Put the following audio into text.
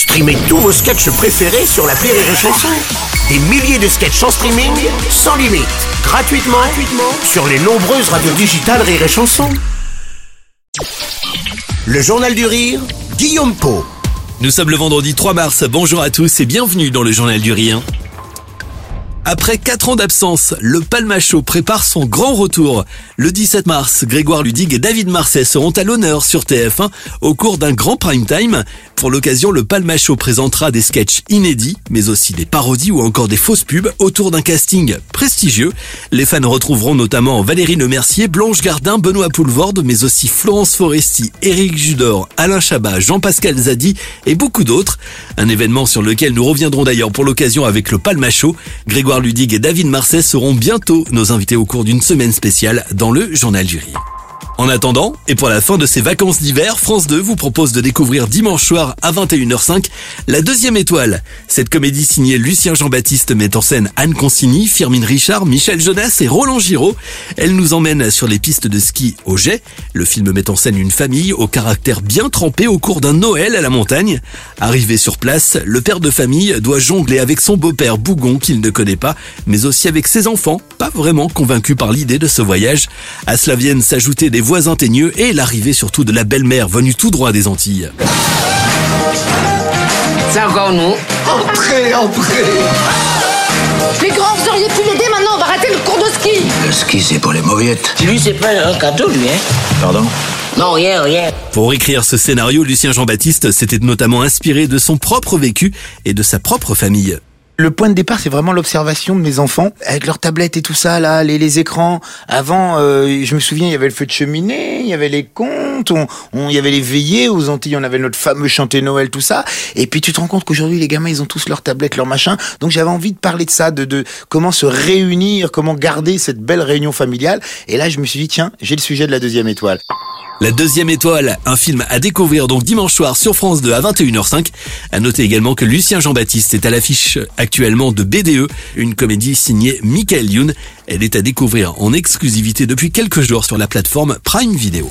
Streamez tous vos sketchs préférés sur la Rire et Chanson. Des milliers de sketchs en streaming, sans limite, gratuitement, gratuitement sur les nombreuses radios digitales Rire et Chanson. Le Journal du Rire, Guillaume Po. Nous sommes le vendredi 3 mars, bonjour à tous et bienvenue dans le Journal du Rire. Après 4 ans d'absence, le Palmacho prépare son grand retour. Le 17 mars, Grégoire Ludig et David Marseille seront à l'honneur sur TF1 au cours d'un grand prime time. Pour l'occasion, le Palmacho présentera des sketchs inédits, mais aussi des parodies ou encore des fausses pubs autour d'un casting prestigieux. Les fans retrouveront notamment Valérie Lemercier, Blanche Gardin, Benoît Poulvorde, mais aussi Florence Foresti, Éric Judor, Alain Chabat, Jean-Pascal Zadi et beaucoup d'autres. Un événement sur lequel nous reviendrons d'ailleurs pour l'occasion avec le Palmacho. Grégoire Grégoire Ludig et David Marseille seront bientôt nos invités au cours d'une semaine spéciale dans le Journal du. En attendant, et pour la fin de ces vacances d'hiver, France 2 vous propose de découvrir dimanche soir à 21h05 La Deuxième Étoile. Cette comédie signée Lucien Jean-Baptiste met en scène Anne Consigny, Firmine Richard, Michel Jonas et Roland Giraud. Elle nous emmène sur les pistes de ski au jet. Le film met en scène une famille au caractère bien trempé au cours d'un Noël à la montagne. Arrivé sur place, le père de famille doit jongler avec son beau-père Bougon qu'il ne connaît pas, mais aussi avec ses enfants, pas vraiment convaincus par l'idée de ce voyage. À cela viennent s'ajouter des voisins teigneux et l'arrivée surtout de la belle-mère venue tout droit des Antilles. C'est encore nous. Entrez, entrez Les grands, vous auriez pu l'aider maintenant, on va arrêter le cours de ski Le ski, c'est pour les mauviettes. Lui, c'est pas un cadeau, lui, hein Pardon? Non, rien, rien. Pour écrire ce scénario, Lucien Jean-Baptiste s'était notamment inspiré de son propre vécu et de sa propre famille. Le point de départ, c'est vraiment l'observation de mes enfants avec leurs tablettes et tout ça là, les, écrans. Avant, euh, je me souviens, il y avait le feu de cheminée, il y avait les contes, on, il y avait les veillées aux Antilles, on avait notre fameux chanté Noël, tout ça. Et puis tu te rends compte qu'aujourd'hui, les gamins, ils ont tous leurs tablettes, leurs machins. Donc j'avais envie de parler de ça, de, de comment se réunir, comment garder cette belle réunion familiale. Et là, je me suis dit, tiens, j'ai le sujet de la deuxième étoile. La deuxième étoile, un film à découvrir donc dimanche soir sur France 2 à 21h05. À noter également que Lucien Jean-Baptiste est à l'affiche actuellement de BDE, une comédie signée Michael Youn. Elle est à découvrir en exclusivité depuis quelques jours sur la plateforme Prime Video.